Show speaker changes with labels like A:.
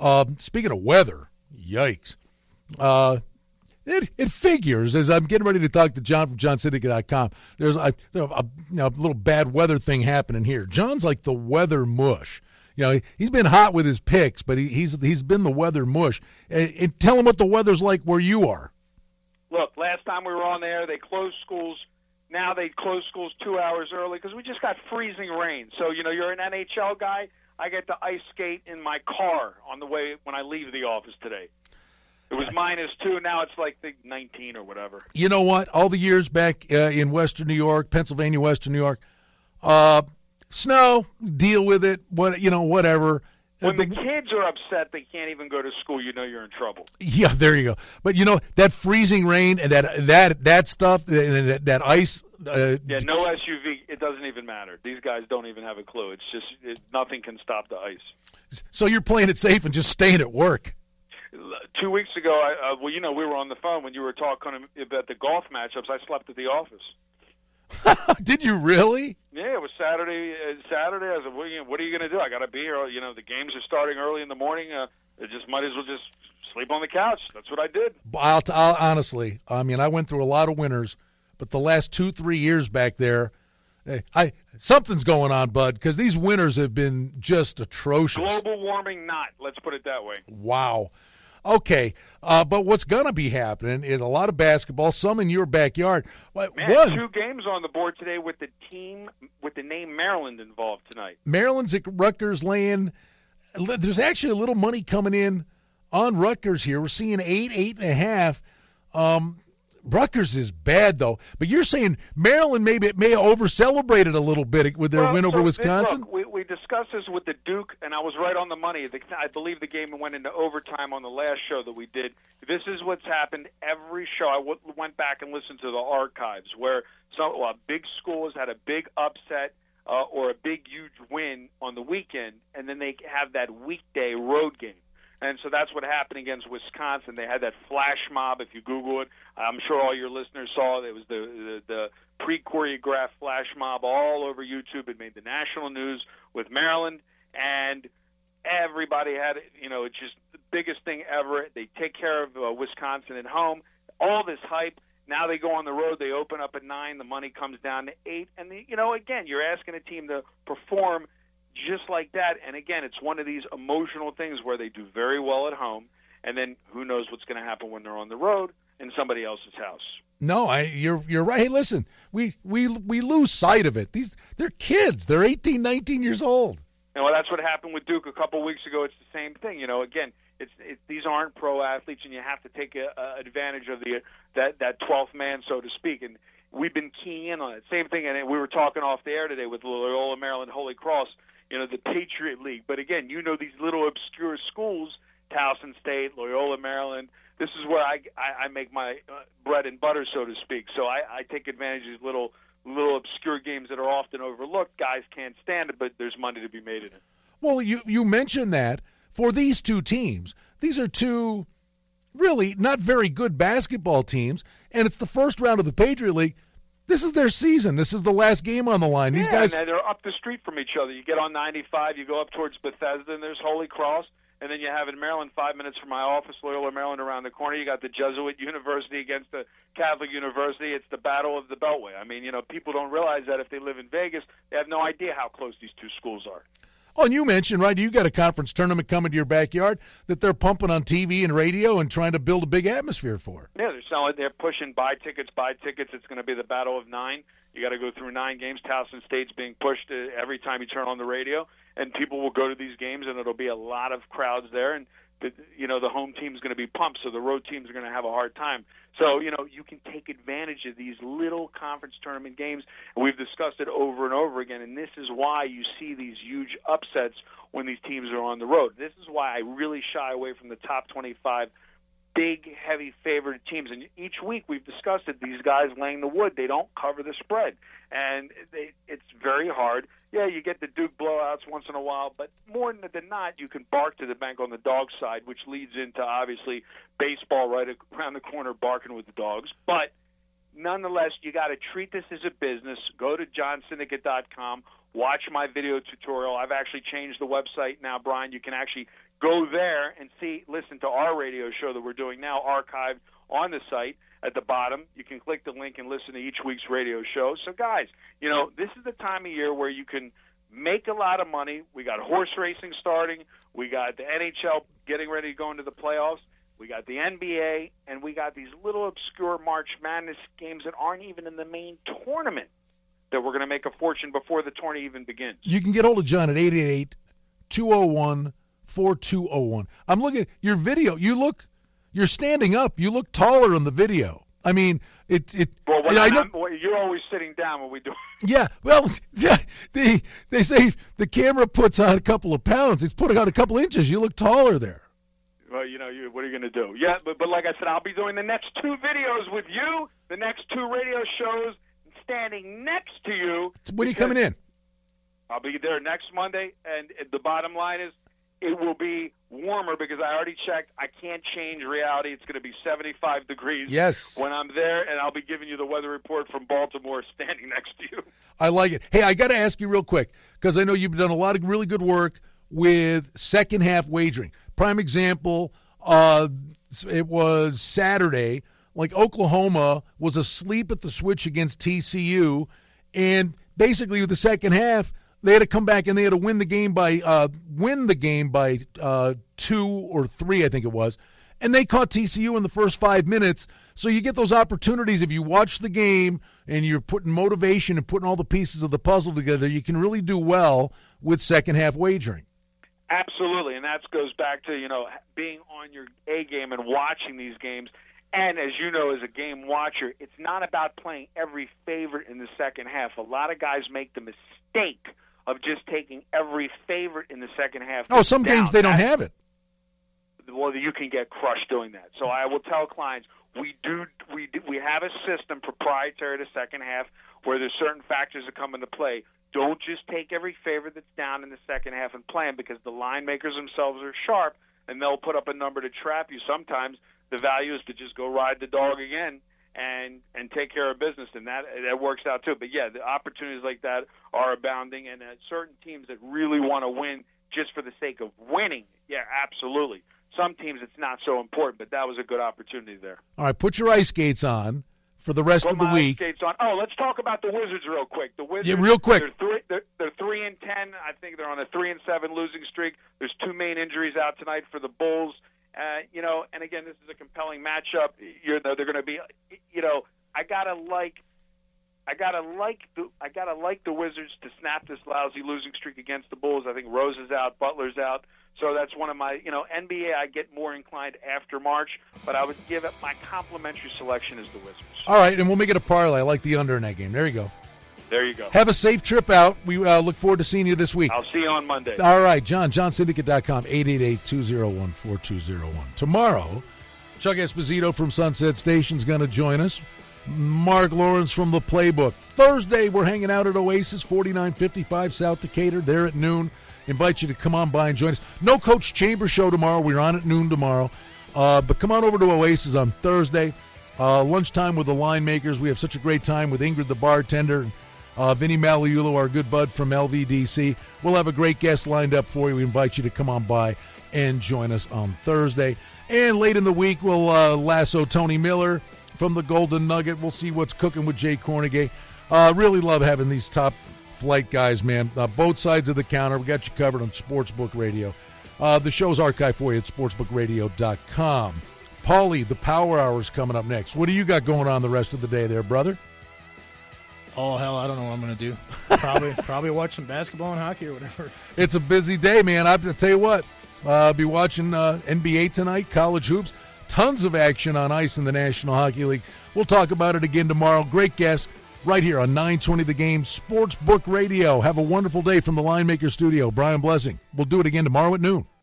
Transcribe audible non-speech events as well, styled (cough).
A: Uh, speaking of weather, yikes. Uh, it, it figures as I'm getting ready to talk to John from JohnSyndicate.com. There's a, a, a, a little bad weather thing happening here. John's like the weather mush. You know, he's been hot with his picks, but he, he's he's been the weather mush. And, and tell him what the weather's like where you are.
B: Look, last time we were on there, they closed schools. Now they close schools two hours early because we just got freezing rain. So you know, you're an NHL guy. I get to ice skate in my car on the way when I leave the office today. It was minus two. Now it's like the 19 or whatever.
A: You know what? All the years back uh, in Western New York, Pennsylvania, Western New York, uh, snow, deal with it. What you know, whatever.
B: When the kids are upset, they can't even go to school. You know you're in trouble.
A: Yeah, there you go. But you know that freezing rain and that that that stuff, that, that ice. Uh,
B: yeah, no SUV. It doesn't even matter. These guys don't even have a clue. It's just it, nothing can stop the ice.
A: So you're playing it safe and just staying at work
B: two weeks ago, I, uh, well, you know, we were on the phone when you were talking about the golf matchups. I slept at the office. (laughs)
A: Did you really?
B: Yeah, it was Saturday. Uh, Saturday, I said, you know, "What are you going to do? I got to be here. You know, the games are starting early in the morning. Uh, I just might as well just sleep on the couch." That's what I did.
A: I'll, I'll honestly, I mean, I went through a lot of winters, but the last two, three years back there, eh, I something's going on, bud, because these winters have been just atrocious.
B: Global warming, not. Let's put it that way.
A: Wow. Okay, uh, but what's going to be happening is a lot of basketball, some in your backyard.
B: Man,
A: One,
B: two games on the board today with the team with the name Maryland involved tonight.
A: Maryland's at Rutgers laying. There's actually a little money coming in on Rutgers here. We're seeing eight, eight and a half. Um, Rutgers is bad though, but you're saying Maryland maybe may over celebrated a little bit with their
B: well,
A: win over
B: so
A: Wisconsin.
B: Look, discussed this with the Duke, and I was right on the money. The, I believe the game went into overtime on the last show that we did. This is what's happened every show. I w- went back and listened to the archives where some well, big schools had a big upset. Uh, or a big, huge win on the weekend, and then they have that weekday road game. And so that's what happened against Wisconsin. They had that flash mob. If you Google it, I'm sure all your listeners saw it. It was the the, the pre-choreographed flash mob all over YouTube. It made the national news with Maryland, and everybody had it. You know, it's just the biggest thing ever. They take care of uh, Wisconsin at home. All this hype. Now they go on the road. They open up at nine. The money comes down to eight. And the, you know, again, you're asking a team to perform just like that. And again, it's one of these emotional things where they do very well at home, and then who knows what's going to happen when they're on the road in somebody else's house.
A: No, I you're you're right. Hey, listen, we we we lose sight of it. These they're kids. They're 18, 19 years old.
B: And well, that's what happened with Duke a couple weeks ago. It's the same thing. You know, again, it's it, these aren't pro athletes, and you have to take a, a advantage of the that that twelfth man, so to speak. And we've been keying in on it. Same thing, and we were talking off the air today with Loyola Maryland Holy Cross you know, the Patriot League. But again, you know these little obscure schools, Towson State, Loyola Maryland. This is where I I, I make my uh, bread and butter, so to speak. So I, I take advantage of these little little obscure games that are often overlooked. Guys can't stand it, but there's money to be made in it.
A: Well, you you mentioned that for these two teams. These are two really not very good basketball teams, and it's the first round of the Patriot League. This is their season. This is the last game on the line. These
B: yeah,
A: guys
B: and they're up the street from each other. You get on 95, you go up towards Bethesda, and there's Holy Cross, and then you have in Maryland, five minutes from my office, Loyola Maryland around the corner. You got the Jesuit University against the Catholic University. It's the battle of the Beltway. I mean, you know, people don't realize that if they live in Vegas, they have no idea how close these two schools are.
A: Oh, and you mentioned, right, you got a conference tournament coming to your backyard that they're pumping on TV and radio and trying to build a big atmosphere for.
B: Yeah, they're selling, they're pushing buy tickets, buy tickets. It's going to be the battle of nine. You got to go through nine games. Towson State's being pushed uh, every time you turn on the radio, and people will go to these games, and it'll be a lot of crowds there. And you know the home team's going to be pumped, so the road teams are going to have a hard time. So you know you can take advantage of these little conference tournament games, and we've discussed it over and over again. And this is why you see these huge upsets when these teams are on the road. This is why I really shy away from the top 25 big, heavy favored teams. And each week we've discussed it. These guys laying the wood, they don't cover the spread, and they, it's very hard. Yeah, you get the Duke blowouts once in a while, but more than not, you can bark to the bank on the dog side, which leads into obviously baseball right around the corner, barking with the dogs. But nonetheless, you got to treat this as a business. Go to johnsyndicate.com. Watch my video tutorial. I've actually changed the website now, Brian. You can actually go there and see, listen to our radio show that we're doing now, archived on the site at the bottom. You can click the link and listen to each week's radio show. So, guys, you know, this is the time of year where you can make a lot of money. We got horse racing starting. We got the NHL getting ready to go into the playoffs. We got the NBA, and we got these little obscure March Madness games that aren't even in the main tournament that we're going to make a fortune before the tournament even begins.
A: You can get hold of John at 888 201 4201. I'm looking at your video. You look, you're standing up. You look taller in the video. I mean, it. it
B: well,
A: I know,
B: you're always sitting down when we do. (laughs)
A: Yeah, well, (laughs) yeah, they they say the camera puts on a couple of pounds. It's putting on a couple inches. You look taller there.
B: Well, you know, you, what are you going to do? Yeah, but but like I said, I'll be doing the next two videos with you, the next two radio shows, standing next to you.
A: When are you coming in?
B: I'll be there next Monday, and the bottom line is it will be warmer because I already checked. I can't change reality. It's going to be 75 degrees.
A: Yes.
B: When I'm there, and I'll be giving you the weather report from Baltimore, (laughs) standing next to you.
A: I like it. Hey, I got to ask you real quick because I know you've done a lot of really good work with second half wagering. Prime example, uh, it was Saturday. Like Oklahoma was asleep at the switch against TCU, and basically with the second half they had to come back and they had to win the game by uh, win the game by uh, two or three, I think it was. And they caught TCU in the first five minutes. So you get those opportunities if you watch the game and you're putting motivation and putting all the pieces of the puzzle together. You can really do well with second half wagering.
B: Absolutely, and that goes back to you know being on your A game and watching these games. And as you know, as a game watcher, it's not about playing every favorite in the second half. A lot of guys make the mistake of just taking every favorite in the second half.
A: Oh, some
B: down.
A: games they don't have it.
B: Well, you can get crushed doing that. So I will tell clients we do we do, we have a system proprietary to second half where there's certain factors that come into play. Don't just take every favorite that's down in the second half and plan because the line makers themselves are sharp and they'll put up a number to trap you. Sometimes the value is to just go ride the dog again and and take care of business, and that that works out too. But yeah, the opportunities like that are abounding, and uh, certain teams that really want to win just for the sake of winning, yeah, absolutely. Some teams it's not so important, but that was a good opportunity there.
A: All right, put your ice skates on for the rest
B: put
A: of the week.
B: Ice skates on. Oh, let's talk about the Wizards real quick. The Wizards,
A: yeah, real quick.
B: They're three, they're, they're three and ten. I think they're on a three and seven losing streak. There's two main injuries out tonight for the Bulls. Uh, you know, and again, this is a compelling matchup. You're, they're going to be, you know, I gotta like, I gotta like the, I gotta like the Wizards to snap this lousy losing streak against the Bulls. I think Rose is out, Butler's out, so that's one of my, you know, NBA. I get more inclined after March, but I would give it my complimentary selection is the Wizards.
A: All right, and we'll make it a parlay. I like the under in that game. There you go.
B: There you go.
A: Have a safe trip out. We uh, look forward to seeing you this week.
B: I'll see you on Monday.
A: All right, John, johnsyndicate.com, 888-201-4201. Tomorrow, Chuck Esposito from Sunset Station is going to join us. Mark Lawrence from the Playbook. Thursday, we're hanging out at Oasis, 4955 South Decatur, there at noon. Invite you to come on by and join us. No Coach Chamber show tomorrow. We're on at noon tomorrow. Uh, but come on over to Oasis on Thursday. Uh, lunchtime with the line makers. We have such a great time with Ingrid, the bartender, uh, Vinny Magliulo, our good bud from LVDC. We'll have a great guest lined up for you. We invite you to come on by and join us on Thursday. And late in the week, we'll uh, lasso Tony Miller from the Golden Nugget. We'll see what's cooking with Jay Kornegay. Uh, really love having these top flight guys, man. Uh, both sides of the counter. We got you covered on Sportsbook Radio. Uh, the show's archived for you at sportsbookradio.com. Paulie, the Power Hour is coming up next. What do you got going on the rest of the day there, brother?
C: Oh hell, I don't know what I'm going to do. Probably, (laughs) probably watch some basketball and hockey or whatever.
A: It's a busy day, man. I have to tell you what, uh, I'll be watching uh, NBA tonight, college hoops, tons of action on ice in the National Hockey League. We'll talk about it again tomorrow. Great guest right here on 920 The Game Sportsbook Radio. Have a wonderful day from the Line Maker Studio. Brian Blessing. We'll do it again tomorrow at noon.